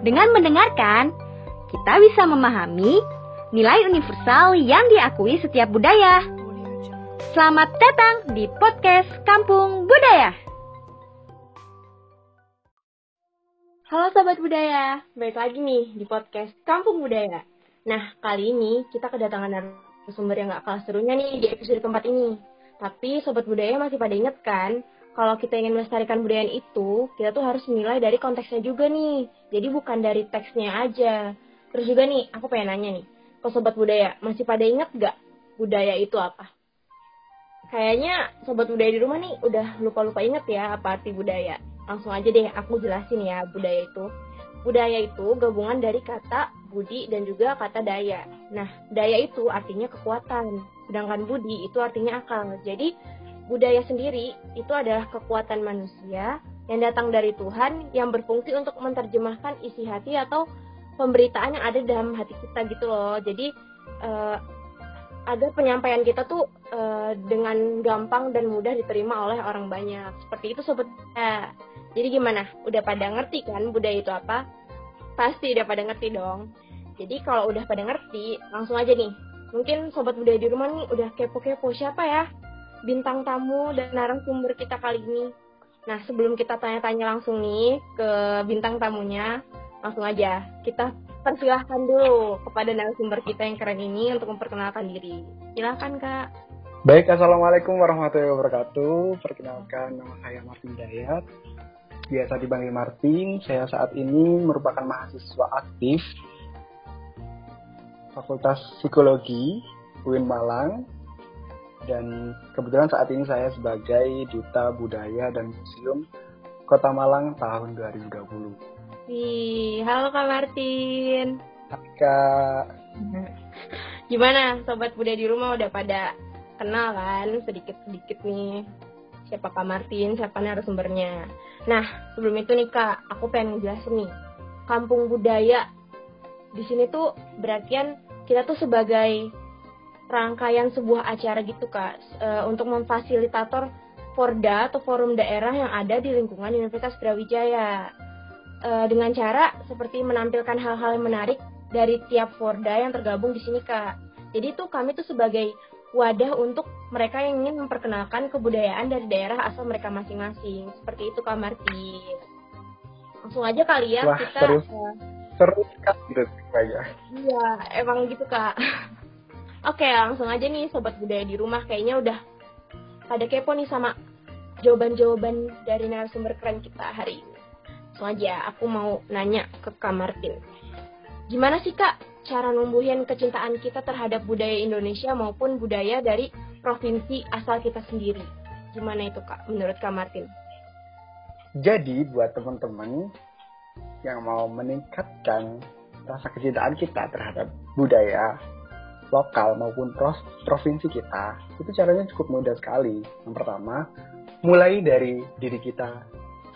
Dengan mendengarkan, kita bisa memahami nilai universal yang diakui setiap budaya. Selamat datang di podcast Kampung Budaya. Halo Sobat Budaya, balik lagi nih di podcast Kampung Budaya. Nah, kali ini kita kedatangan narasumber yang gak kalah serunya nih di episode keempat ini. Tapi Sobat Budaya masih pada inget kan kalau kita ingin melestarikan budaya itu, kita tuh harus menilai dari konteksnya juga nih. Jadi bukan dari teksnya aja. Terus juga nih, aku pengen nanya nih, ke sobat budaya, masih pada inget gak budaya itu apa? Kayaknya sobat budaya di rumah nih udah lupa-lupa inget ya apa arti budaya. Langsung aja deh aku jelasin ya budaya itu. Budaya itu gabungan dari kata budi dan juga kata daya. Nah, daya itu artinya kekuatan, sedangkan budi itu artinya akal. Jadi budaya sendiri itu adalah kekuatan manusia yang datang dari Tuhan yang berfungsi untuk menerjemahkan isi hati atau pemberitaan yang ada dalam hati kita gitu loh. Jadi uh, agar penyampaian kita tuh uh, dengan gampang dan mudah diterima oleh orang banyak. Seperti itu sobat. Jadi gimana? Udah pada ngerti kan budaya itu apa? Pasti udah pada ngerti dong. Jadi kalau udah pada ngerti, langsung aja nih. Mungkin sobat budaya di rumah nih udah kepo-kepo siapa ya bintang tamu dan narasumber kita kali ini. Nah, sebelum kita tanya-tanya langsung nih ke bintang tamunya, langsung aja kita persilahkan dulu kepada narasumber kita yang keren ini untuk memperkenalkan diri. Silahkan, Kak. Baik, Assalamualaikum warahmatullahi wabarakatuh. Perkenalkan, nama saya Martin Dayat. Biasa dipanggil Martin, saya saat ini merupakan mahasiswa aktif Fakultas Psikologi UIN Malang dan kebetulan saat ini saya sebagai Duta Budaya dan Museum Kota Malang tahun 2020. Wih, halo Kak Martin. Hai Kak. Gimana sobat budaya di rumah udah pada kenal kan sedikit-sedikit nih siapa Kak Martin, siapa narasumbernya. Nah, sebelum itu nih Kak, aku pengen ngejelasin nih. Kampung budaya di sini tuh berarti kita tuh sebagai rangkaian sebuah acara gitu kak e, untuk memfasilitator Forda atau forum daerah yang ada di lingkungan Universitas Brawijaya e, dengan cara seperti menampilkan hal-hal yang menarik dari tiap Forda yang tergabung di sini kak. Jadi tuh kami tuh sebagai wadah untuk mereka yang ingin memperkenalkan kebudayaan dari daerah asal mereka masing-masing. Seperti itu Kak Martin. Langsung aja kali ya Wah, kita terus, uh, terus kan gitu Iya, emang gitu Kak. Oke, langsung aja nih sobat budaya di rumah kayaknya udah pada kepo nih sama jawaban-jawaban dari narasumber keren kita hari ini. Langsung aja, aku mau nanya ke Kak Martin. Gimana sih Kak cara numbuhin kecintaan kita terhadap budaya Indonesia maupun budaya dari provinsi asal kita sendiri? Gimana itu Kak menurut Kak Martin? Jadi buat teman-teman yang mau meningkatkan rasa kecintaan kita terhadap budaya lokal maupun provinsi kita, itu caranya cukup mudah sekali. Yang pertama, mulai dari diri kita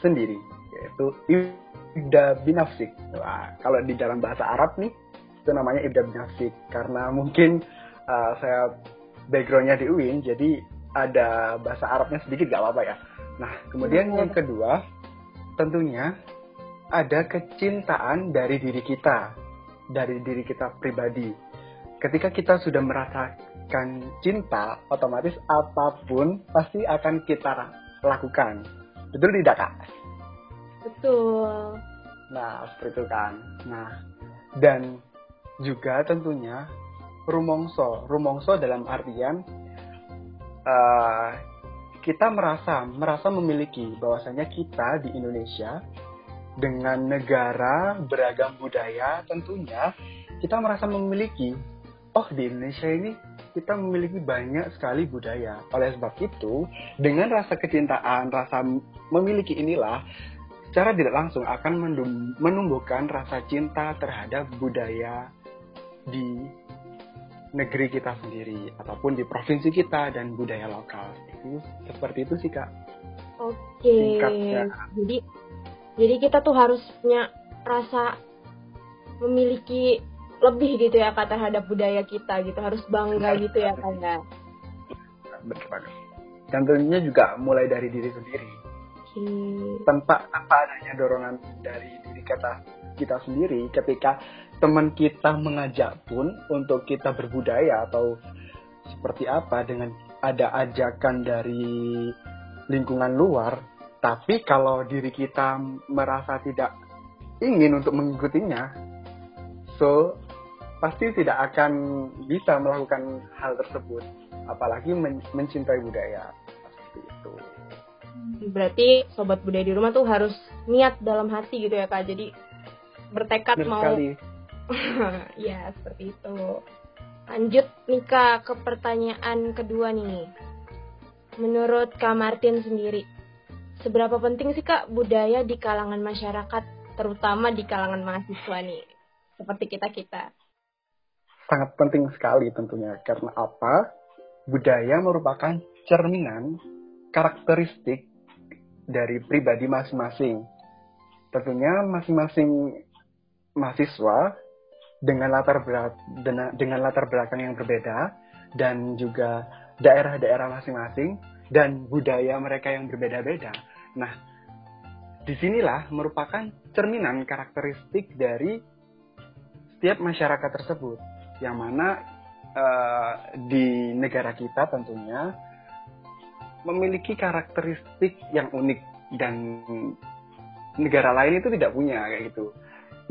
sendiri, yaitu ibda binafsik. Wah, kalau di dalam bahasa Arab nih, itu namanya ibda binafsik. Karena mungkin uh, saya backgroundnya di UIN, jadi ada bahasa Arabnya sedikit gak apa-apa ya. Nah, kemudian yang kedua, tentunya ada kecintaan dari diri kita, dari diri kita pribadi ketika kita sudah merasakan cinta, otomatis apa pun pasti akan kita lakukan. Betul tidak, Kak? Betul. Nah, seperti itu kan. Nah, dan juga tentunya rumongso. Rumongso dalam artian uh, kita merasa merasa memiliki bahwasanya kita di Indonesia dengan negara beragam budaya tentunya kita merasa memiliki oh di Indonesia ini kita memiliki banyak sekali budaya. Oleh sebab itu, dengan rasa kecintaan, rasa memiliki inilah, secara tidak langsung akan menumbuhkan rasa cinta terhadap budaya di negeri kita sendiri ataupun di provinsi kita dan budaya lokal. Itu seperti itu sih kak. Oke. Jadi jadi kita tuh harusnya rasa memiliki lebih gitu ya kak terhadap budaya kita gitu. Harus bangga gitu ya kak ya. Banget dan tentunya juga mulai dari diri sendiri. Okay. tanpa tanpa adanya dorongan dari diri kita kita sendiri. Ketika teman kita mengajak pun untuk kita berbudaya atau seperti apa dengan ada ajakan dari lingkungan luar tapi kalau diri kita merasa tidak ingin untuk mengikutinya so pasti tidak akan bisa melakukan hal tersebut apalagi men mencintai budaya. Seperti itu. Berarti sobat budaya di rumah tuh harus niat dalam hati gitu ya kak. Jadi bertekad Benar mau sekali. ya seperti itu. Lanjut nih kak ke pertanyaan kedua nih menurut kak Martin sendiri seberapa penting sih kak budaya di kalangan masyarakat terutama di kalangan mahasiswa nih? Seperti kita kita sangat penting sekali tentunya karena apa budaya merupakan cerminan karakteristik dari pribadi masing-masing. Tentunya masing-masing mahasiswa dengan latar belakang dengan latar belakang yang berbeda dan juga daerah-daerah masing-masing dan budaya mereka yang berbeda-beda. Nah, di sinilah merupakan cerminan karakteristik dari setiap masyarakat tersebut, yang mana uh, di negara kita tentunya memiliki karakteristik yang unik dan negara lain itu tidak punya kayak gitu.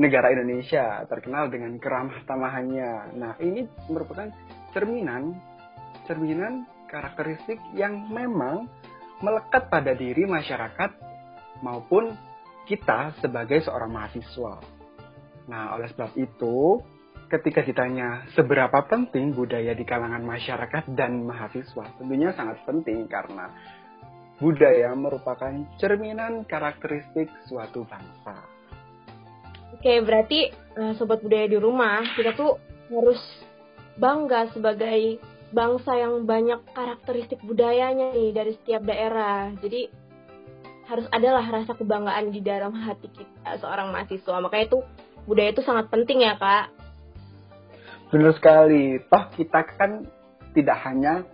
Negara Indonesia terkenal dengan keramah tamahannya. Nah, ini merupakan cerminan cerminan karakteristik yang memang melekat pada diri masyarakat maupun kita sebagai seorang mahasiswa. Nah, oleh sebab itu, ketika ditanya seberapa penting budaya di kalangan masyarakat dan mahasiswa, tentunya sangat penting karena budaya merupakan cerminan karakteristik suatu bangsa. Oke, berarti eh, sobat budaya di rumah kita tuh harus bangga sebagai bangsa yang banyak karakteristik budayanya nih dari setiap daerah. Jadi harus adalah rasa kebanggaan di dalam hati kita seorang mahasiswa. Makanya itu budaya itu sangat penting ya kak Benar sekali. Toh kita kan tidak hanya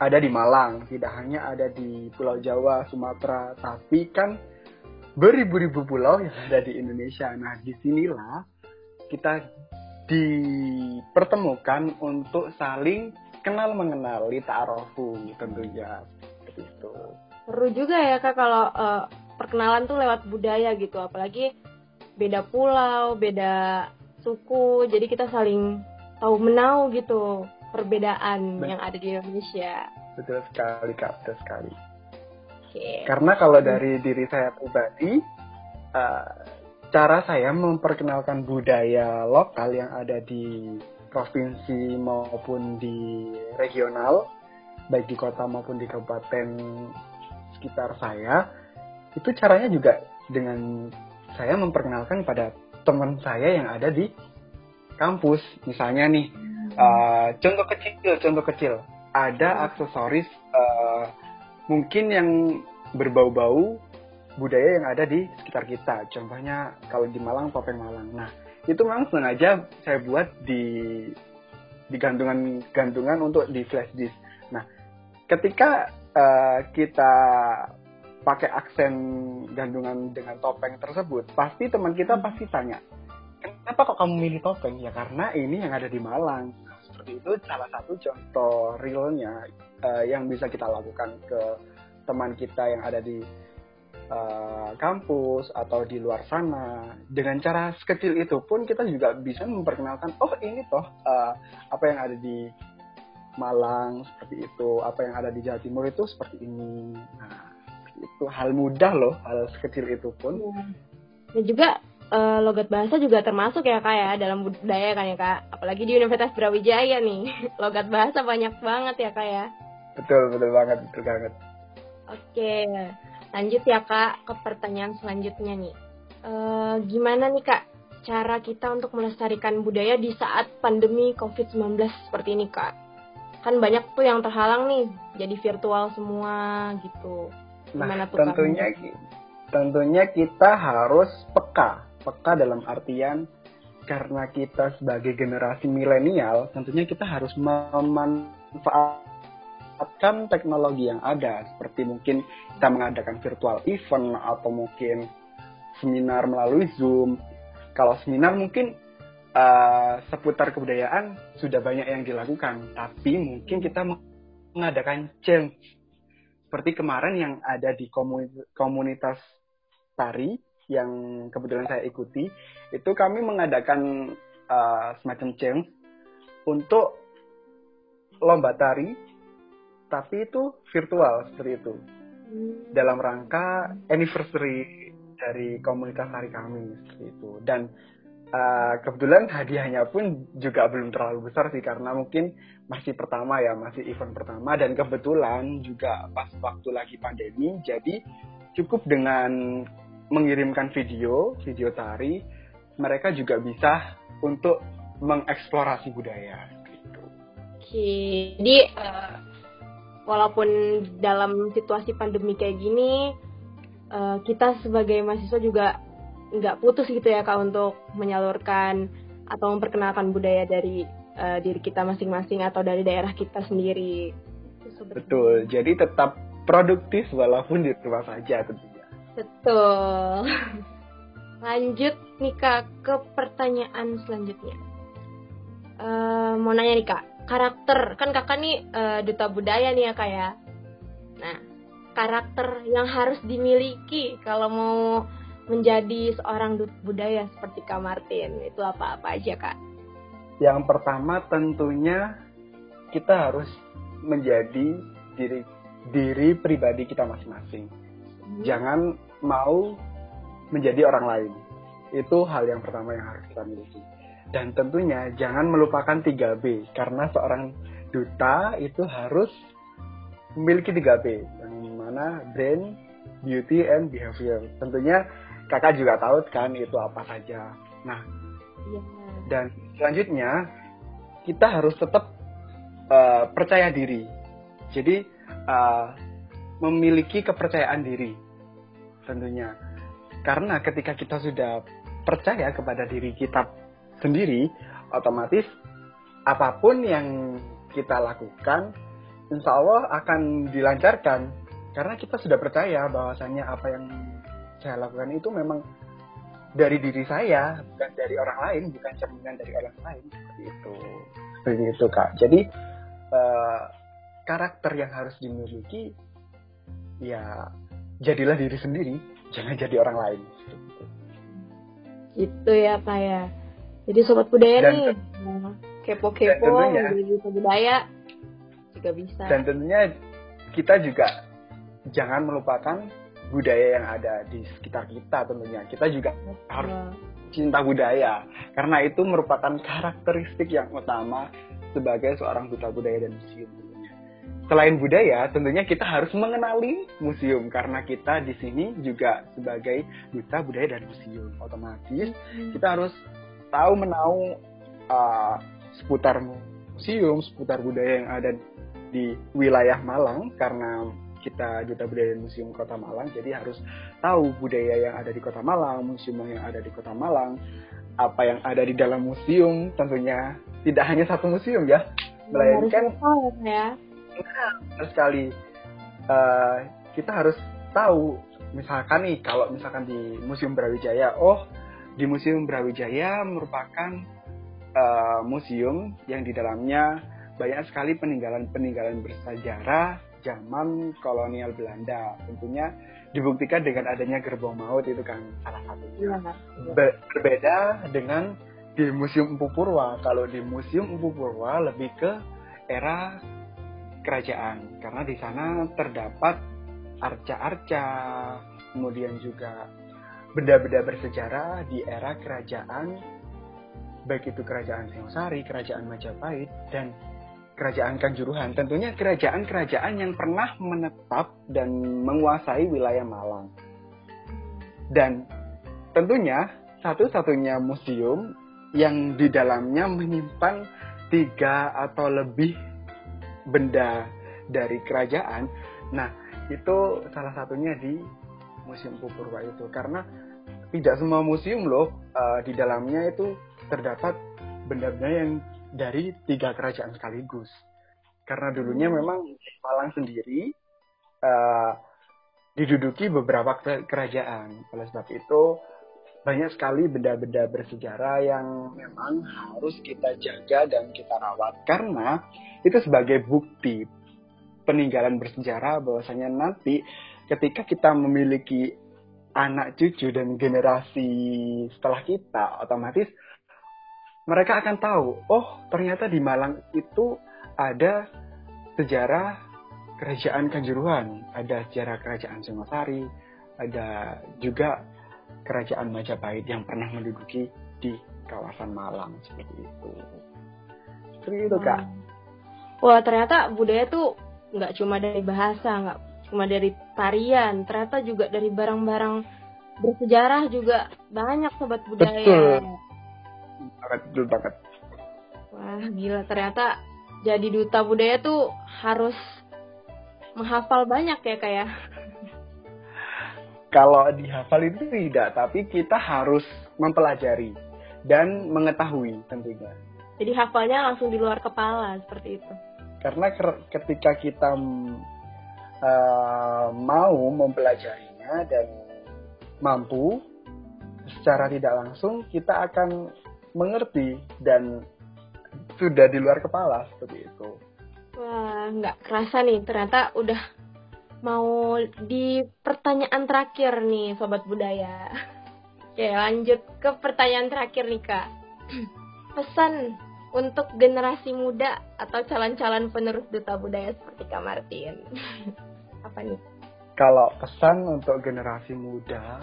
ada di Malang, tidak hanya ada di Pulau Jawa, Sumatera, tapi kan beribu-ribu pulau yang ada di Indonesia. Nah, di sinilah kita dipertemukan untuk saling kenal mengenali ta'arofu tentunya seperti itu. Seru juga ya kak kalau uh, perkenalan tuh lewat budaya gitu, apalagi beda pulau, beda suku, jadi kita saling tahu menau gitu perbedaan betul. yang ada di Indonesia. Betul sekali kak, betul sekali. Okay. Karena kalau dari diri saya pribadi, uh, cara saya memperkenalkan budaya lokal yang ada di provinsi maupun di regional, baik di kota maupun di kabupaten sekitar saya, itu caranya juga dengan saya memperkenalkan pada teman saya yang ada di kampus misalnya nih uh, contoh kecil contoh kecil. Ada hmm. aksesoris uh, mungkin yang berbau-bau budaya yang ada di sekitar kita. Contohnya kalau di Malang topeng Malang. Nah itu memang sengaja saya buat di di gantungan-gantungan untuk di flash disk. Nah ketika uh, kita pakai aksen gantungan dengan topeng tersebut pasti teman kita pasti tanya kenapa kok kamu milih topeng? Ya karena ini yang ada di Malang. Nah, seperti itu salah satu contoh realnya uh, yang bisa kita lakukan ke teman kita yang ada di uh, kampus atau di luar sana. Dengan cara sekecil itu pun kita juga bisa memperkenalkan oh ini toh uh, apa yang ada di Malang seperti itu. Apa yang ada di Jawa Timur itu seperti ini. Nah itu hal mudah loh hal sekecil itu pun. Dan juga uh, logat bahasa juga termasuk ya kak ya dalam budaya kan ya kak. Apalagi di Universitas Brawijaya nih. Logat bahasa banyak banget ya kak ya. Betul betul banget betul banget. Oke lanjut ya kak ke pertanyaan selanjutnya nih. Uh, gimana nih kak cara kita untuk melestarikan budaya di saat pandemi COVID-19 seperti ini kak? Kan banyak tuh yang terhalang nih jadi virtual semua gitu. Gimana nah, tuh tentunya tentunya kita harus peka peka dalam artian karena kita sebagai generasi milenial tentunya kita harus memanfaatkan teknologi yang ada. Seperti mungkin kita mengadakan virtual event atau mungkin seminar melalui Zoom. Kalau seminar mungkin uh, seputar kebudayaan sudah banyak yang dilakukan, tapi mungkin kita mengadakan challenge seperti kemarin yang ada di komunitas tari yang kebetulan saya ikuti, itu kami mengadakan uh, semacam challenge untuk lomba tari, tapi itu virtual seperti itu. Hmm. Dalam rangka anniversary dari komunitas tari kami seperti itu. Dan uh, kebetulan hadiahnya pun juga belum terlalu besar sih karena mungkin masih pertama ya, masih event pertama dan kebetulan juga pas waktu lagi pandemi, jadi cukup dengan mengirimkan video, video tari, mereka juga bisa untuk mengeksplorasi budaya. Gitu. Oke, jadi uh, walaupun dalam situasi pandemi kayak gini, uh, kita sebagai mahasiswa juga nggak putus gitu ya kak untuk menyalurkan atau memperkenalkan budaya dari uh, diri kita masing-masing atau dari daerah kita sendiri. Betul, jadi tetap produktif walaupun di rumah saja tentunya. Betul. Lanjut nih kak ke pertanyaan selanjutnya. Uh, mau nanya nih kak, karakter kan kakak nih uh, duta budaya nih ya kak ya. Nah, karakter yang harus dimiliki kalau mau menjadi seorang duta budaya seperti Kak Martin itu apa-apa aja kak? Yang pertama tentunya kita harus menjadi diri diri pribadi kita masing-masing jangan mau menjadi orang lain. Itu hal yang pertama yang harus kita miliki. Dan tentunya jangan melupakan 3B karena seorang duta itu harus memiliki 3B yang mana brain, beauty and behavior. Tentunya kakak juga tahu kan itu apa saja. Nah, ya. dan selanjutnya kita harus tetap uh, percaya diri. Jadi uh, memiliki kepercayaan diri tentunya. Karena ketika kita sudah percaya kepada diri kita sendiri, otomatis apa pun yang kita lakukan, insya Allah akan dilancarkan. Karena kita sudah percaya bahwasannya apa yang saya lakukan itu memang dari diri saya, bukan dari orang lain, bukan cerminan dari orang lain. Seperti itu. Seperti itu, Kak. Jadi, uh, karakter yang harus dimiliki, ya jadilah diri sendiri, jangan jadi orang lain. Itu ya Pak ya. Jadi sobat budaya dan, nih, kepo-kepo jadi budaya juga bisa. Dan tentunya kita juga jangan melupakan budaya yang ada di sekitar kita tentunya. Kita juga harus cinta budaya karena itu merupakan karakteristik yang utama sebagai seorang duta budaya dan museum selain budaya, tentunya kita harus mengenali museum karena kita di sini juga sebagai duta budaya dan museum. Otomatis hmm. kita harus tahu menau uh, seputar museum, seputar budaya yang ada di wilayah Malang karena kita duta budaya dan museum Kota Malang, jadi harus tahu budaya yang ada di Kota Malang, museum yang ada di Kota Malang, apa yang ada di dalam museum, tentunya tidak hanya satu museum ya, melainkan ya benar sekali. Uh, kita harus tahu misalkan nih kalau misalkan di Museum Brawijaya oh di Museum Brawijaya merupakan uh, museum yang di dalamnya banyak sekali peninggalan-peninggalan bersejarah zaman kolonial Belanda. Tentunya dibuktikan dengan adanya gerbong maut itu kan. Salah satunya ya, Ber berbeda dengan di Museum Empu Purwa kalau di Museum Empu Purwa lebih ke era kerajaan karena di sana terdapat arca-arca kemudian juga benda-benda bersejarah di era kerajaan baik itu kerajaan Singosari, kerajaan Majapahit dan kerajaan Kanjuruhan. Tentunya kerajaan-kerajaan yang pernah menetap dan menguasai wilayah Malang. Dan tentunya satu-satunya museum yang di dalamnya menyimpan tiga atau lebih benda dari kerajaan. Nah, itu salah satunya di Museum Purwa itu karena tidak semua museum loh uh, di dalamnya itu terdapat benda-benda yang dari tiga kerajaan sekaligus. Karena dulunya hmm. memang Malang sendiri uh, diduduki beberapa kerajaan. Oleh sebab itu banyak sekali benda-benda bersejarah yang memang harus kita jaga dan kita rawat. Karena itu sebagai bukti peninggalan bersejarah bahwasanya nanti ketika kita memiliki anak cucu dan generasi setelah kita otomatis mereka akan tahu oh ternyata di Malang itu ada sejarah kerajaan Kanjuruhan ada sejarah kerajaan Singosari ada juga kerajaan Majapahit yang pernah menduduki di kawasan Malang seperti itu. Seperti itu kak. Wah ternyata budaya tuh nggak cuma dari bahasa, nggak cuma dari tarian, ternyata juga dari barang-barang bersejarah juga banyak sobat budaya. Betul. Banget, betul banget. Wah gila ternyata jadi duta budaya tuh harus menghafal banyak ya kayak. Kalau dihafal itu tidak, tapi kita harus mempelajari dan mengetahui tentunya. Jadi hafalnya langsung di luar kepala seperti itu. Karena ketika kita uh, mau mempelajarinya dan mampu secara tidak langsung kita akan mengerti dan sudah di luar kepala seperti itu. Wah, nggak kerasa nih ternyata udah mau di pertanyaan terakhir nih sobat budaya. Oke, lanjut ke pertanyaan terakhir nih Kak. Pesan untuk generasi muda atau calon-calon penerus duta budaya seperti Kak Martin. Apa nih? Kalau pesan untuk generasi muda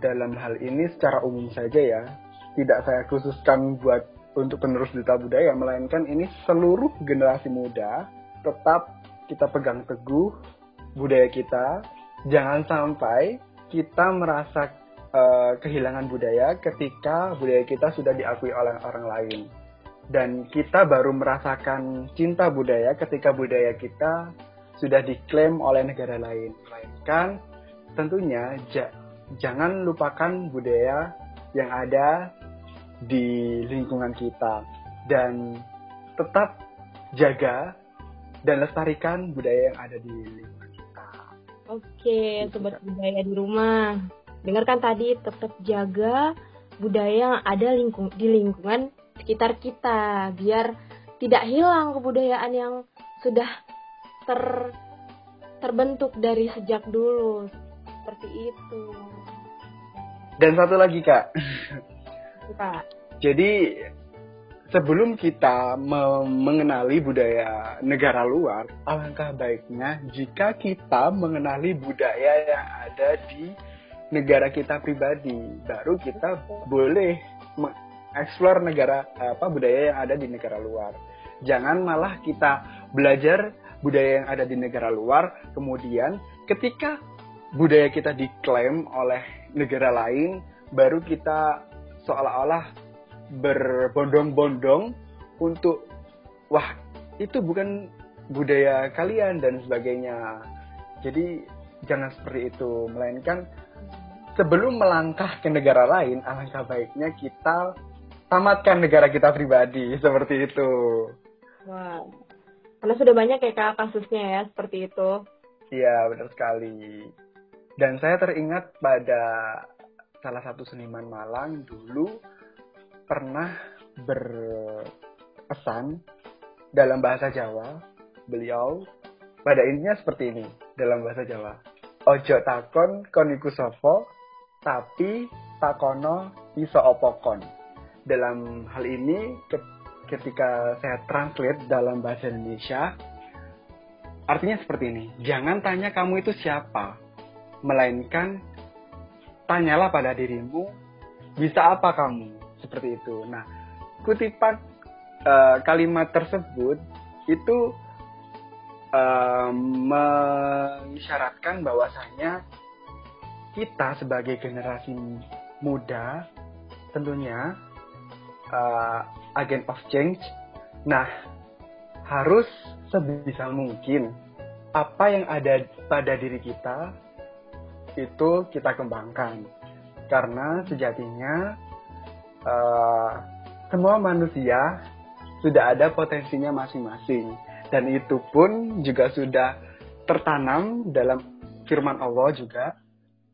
dalam hal ini secara umum saja ya, tidak saya khususkan buat untuk penerus duta budaya, melainkan ini seluruh generasi muda tetap kita pegang teguh budaya kita, jangan sampai kita merasa uh, kehilangan budaya ketika budaya kita sudah diakui oleh orang lain. Dan kita baru merasakan cinta budaya ketika budaya kita sudah diklaim oleh negara lain. Melainkan tentunya ja, jangan lupakan budaya yang ada di lingkungan kita dan tetap jaga dan lestarikan budaya yang ada di lingkungan Oke, sobat budaya di rumah. Dengarkan tadi tetap jaga budaya yang ada lingkung di lingkungan sekitar kita biar tidak hilang kebudayaan yang sudah ter terbentuk dari sejak dulu. Seperti itu. Dan satu lagi, Kak. Kak. Jadi sebelum kita mengenali budaya negara luar, alangkah baiknya jika kita mengenali budaya yang ada di negara kita pribadi, baru kita boleh mengeksplor negara apa budaya yang ada di negara luar. Jangan malah kita belajar budaya yang ada di negara luar, kemudian ketika budaya kita diklaim oleh negara lain, baru kita seolah-olah berbondong-bondong untuk wah itu bukan budaya kalian dan sebagainya. Jadi jangan seperti itu, melainkan sebelum melangkah ke negara lain, alangkah baiknya kita tamatkan negara kita pribadi seperti itu. Wah, karena sudah banyak ya kak kasusnya ya seperti itu. Iya benar sekali. Dan saya teringat pada salah satu seniman Malang dulu pernah berpesan dalam bahasa Jawa, beliau pada intinya seperti ini dalam bahasa Jawa. Ojo takon koniku sofo, tapi takono iso opokon. Dalam hal ini ketika saya translate dalam bahasa Indonesia, artinya seperti ini. Jangan tanya kamu itu siapa, melainkan tanyalah pada dirimu, bisa apa kamu? Seperti itu. Nah, kutipan uh, kalimat tersebut itu uh, mengisyaratkan bahwasanya kita sebagai generasi muda tentunya uh, agent of change. Nah, harus sebisa mungkin apa yang ada pada diri kita itu kita kembangkan karena sejatinya uh, semua manusia sudah ada potensinya masing-masing. Dan itu pun juga sudah tertanam dalam firman Allah juga.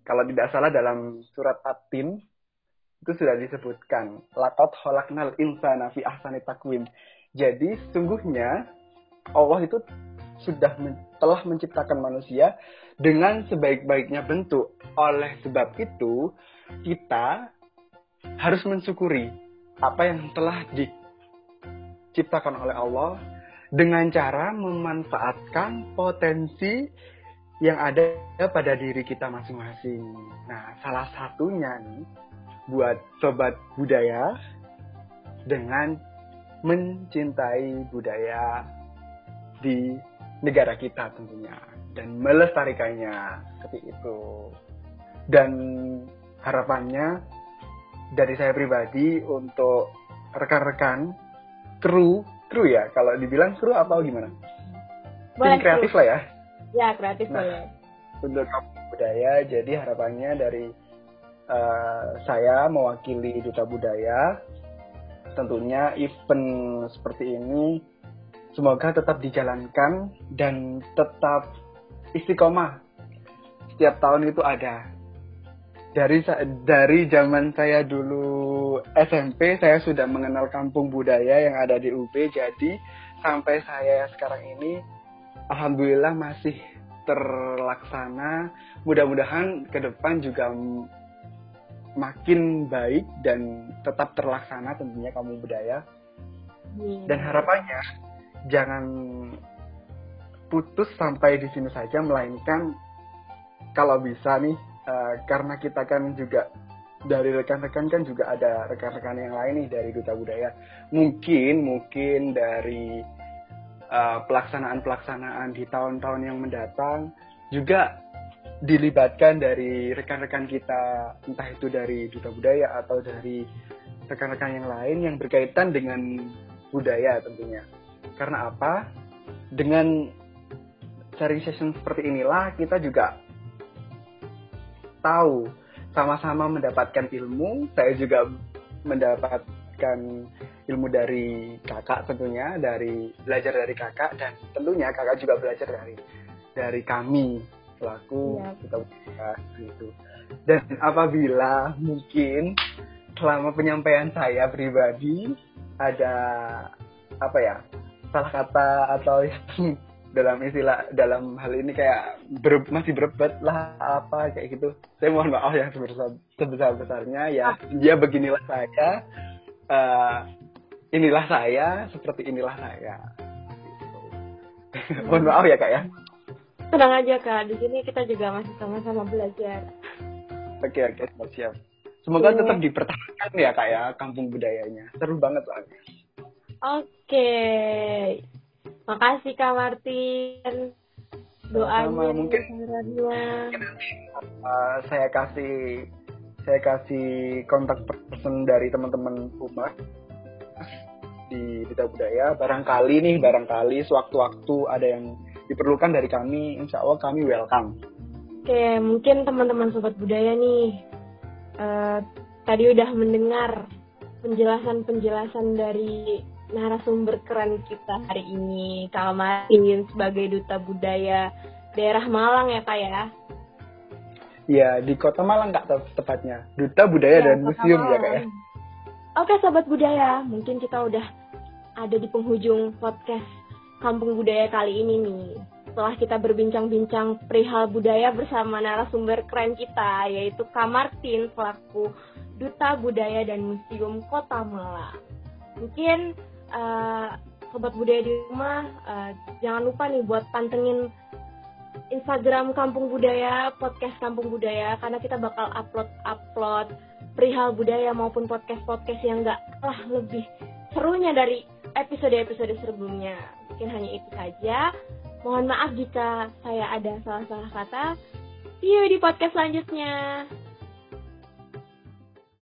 Kalau tidak salah dalam surat At-Tin itu sudah disebutkan lakot holaknal insana fi ahsani takwim jadi sungguhnya Allah itu sudah men telah menciptakan manusia dengan sebaik-baiknya bentuk. Oleh sebab itu kita harus mensyukuri apa yang telah diciptakan oleh Allah dengan cara memanfaatkan potensi yang ada pada diri kita masing-masing. Nah, salah satunya nih buat sobat budaya dengan mencintai budaya di negara kita tentunya dan melestarikannya seperti itu. Dan harapannya dari saya pribadi untuk rekan-rekan kru kru ya kalau dibilang kru atau gimana? Boleh, kreatif kru. lah ya. Ya kreatif nah, ya. Untuk budaya jadi harapannya dari uh, saya mewakili duta budaya tentunya event seperti ini semoga tetap dijalankan dan tetap istiqomah setiap tahun itu ada dari dari zaman saya dulu SMP saya sudah mengenal kampung budaya yang ada di UB jadi sampai saya sekarang ini alhamdulillah masih terlaksana mudah-mudahan ke depan juga makin baik dan tetap terlaksana tentunya kamu budaya. Yeah. Dan harapannya jangan putus sampai di sini saja, melainkan kalau bisa nih, uh, karena kita kan juga dari rekan-rekan kan juga ada rekan-rekan yang lain nih dari duta budaya. Mungkin mungkin dari uh, pelaksanaan-pelaksanaan di tahun-tahun yang mendatang juga dilibatkan dari rekan-rekan kita, entah itu dari duta budaya atau dari rekan-rekan yang lain yang berkaitan dengan budaya tentunya. Karena apa? Dengan sharing session seperti inilah kita juga tahu sama-sama mendapatkan ilmu. Saya juga mendapatkan ilmu dari kakak tentunya, dari belajar dari kakak dan tentunya kakak juga belajar dari dari kami selaku ya. kita gitu. Dan apabila mungkin selama penyampaian saya pribadi ada apa ya salah kata atau yang dalam istilah dalam hal ini kayak ber, masih berbet lah apa kayak gitu. Saya mohon maaf ya sebesar sebesar besarnya ya dia beginilah saya. Uh, inilah saya seperti inilah saya. Gitu. mohon maaf ya kak ya. Tenang aja kak. Di sini kita juga masih sama-sama belajar. Oke oke siap siap. Semoga yeah. tetap dipertahankan ya kak ya kampung budayanya. Seru banget soalnya. Oke makasih kak Martin. Doanya mungkin uh, saya kasih saya kasih kontak person dari teman-teman umat di Duta Budaya. Barangkali nih barangkali sewaktu-waktu ada yang diperlukan dari kami, insya Allah kami welcome. Oke, mungkin teman-teman sobat budaya nih uh, tadi udah mendengar penjelasan-penjelasan dari narasumber keren kita hari ini, Kak Martin sebagai duta budaya daerah Malang ya Kak ya? Iya, di kota Malang Kak tepatnya. Duta Budaya ya, dan Museum Malang. ya Kak ya? Oke sobat budaya, mungkin kita udah ada di penghujung podcast Kampung Budaya kali ini nih. Setelah kita berbincang-bincang perihal budaya bersama narasumber keren kita, yaitu Kak Martin selaku Duta Budaya dan Museum Kota Malang. Mungkin uh, sobat budaya di rumah uh, jangan lupa nih buat pantengin Instagram Kampung Budaya, podcast Kampung Budaya, karena kita bakal upload-upload perihal budaya maupun podcast-podcast yang gak kalah lebih serunya dari episode-episode sebelumnya. Mungkin hanya itu saja. Mohon maaf jika saya ada salah-salah kata. See you di podcast selanjutnya.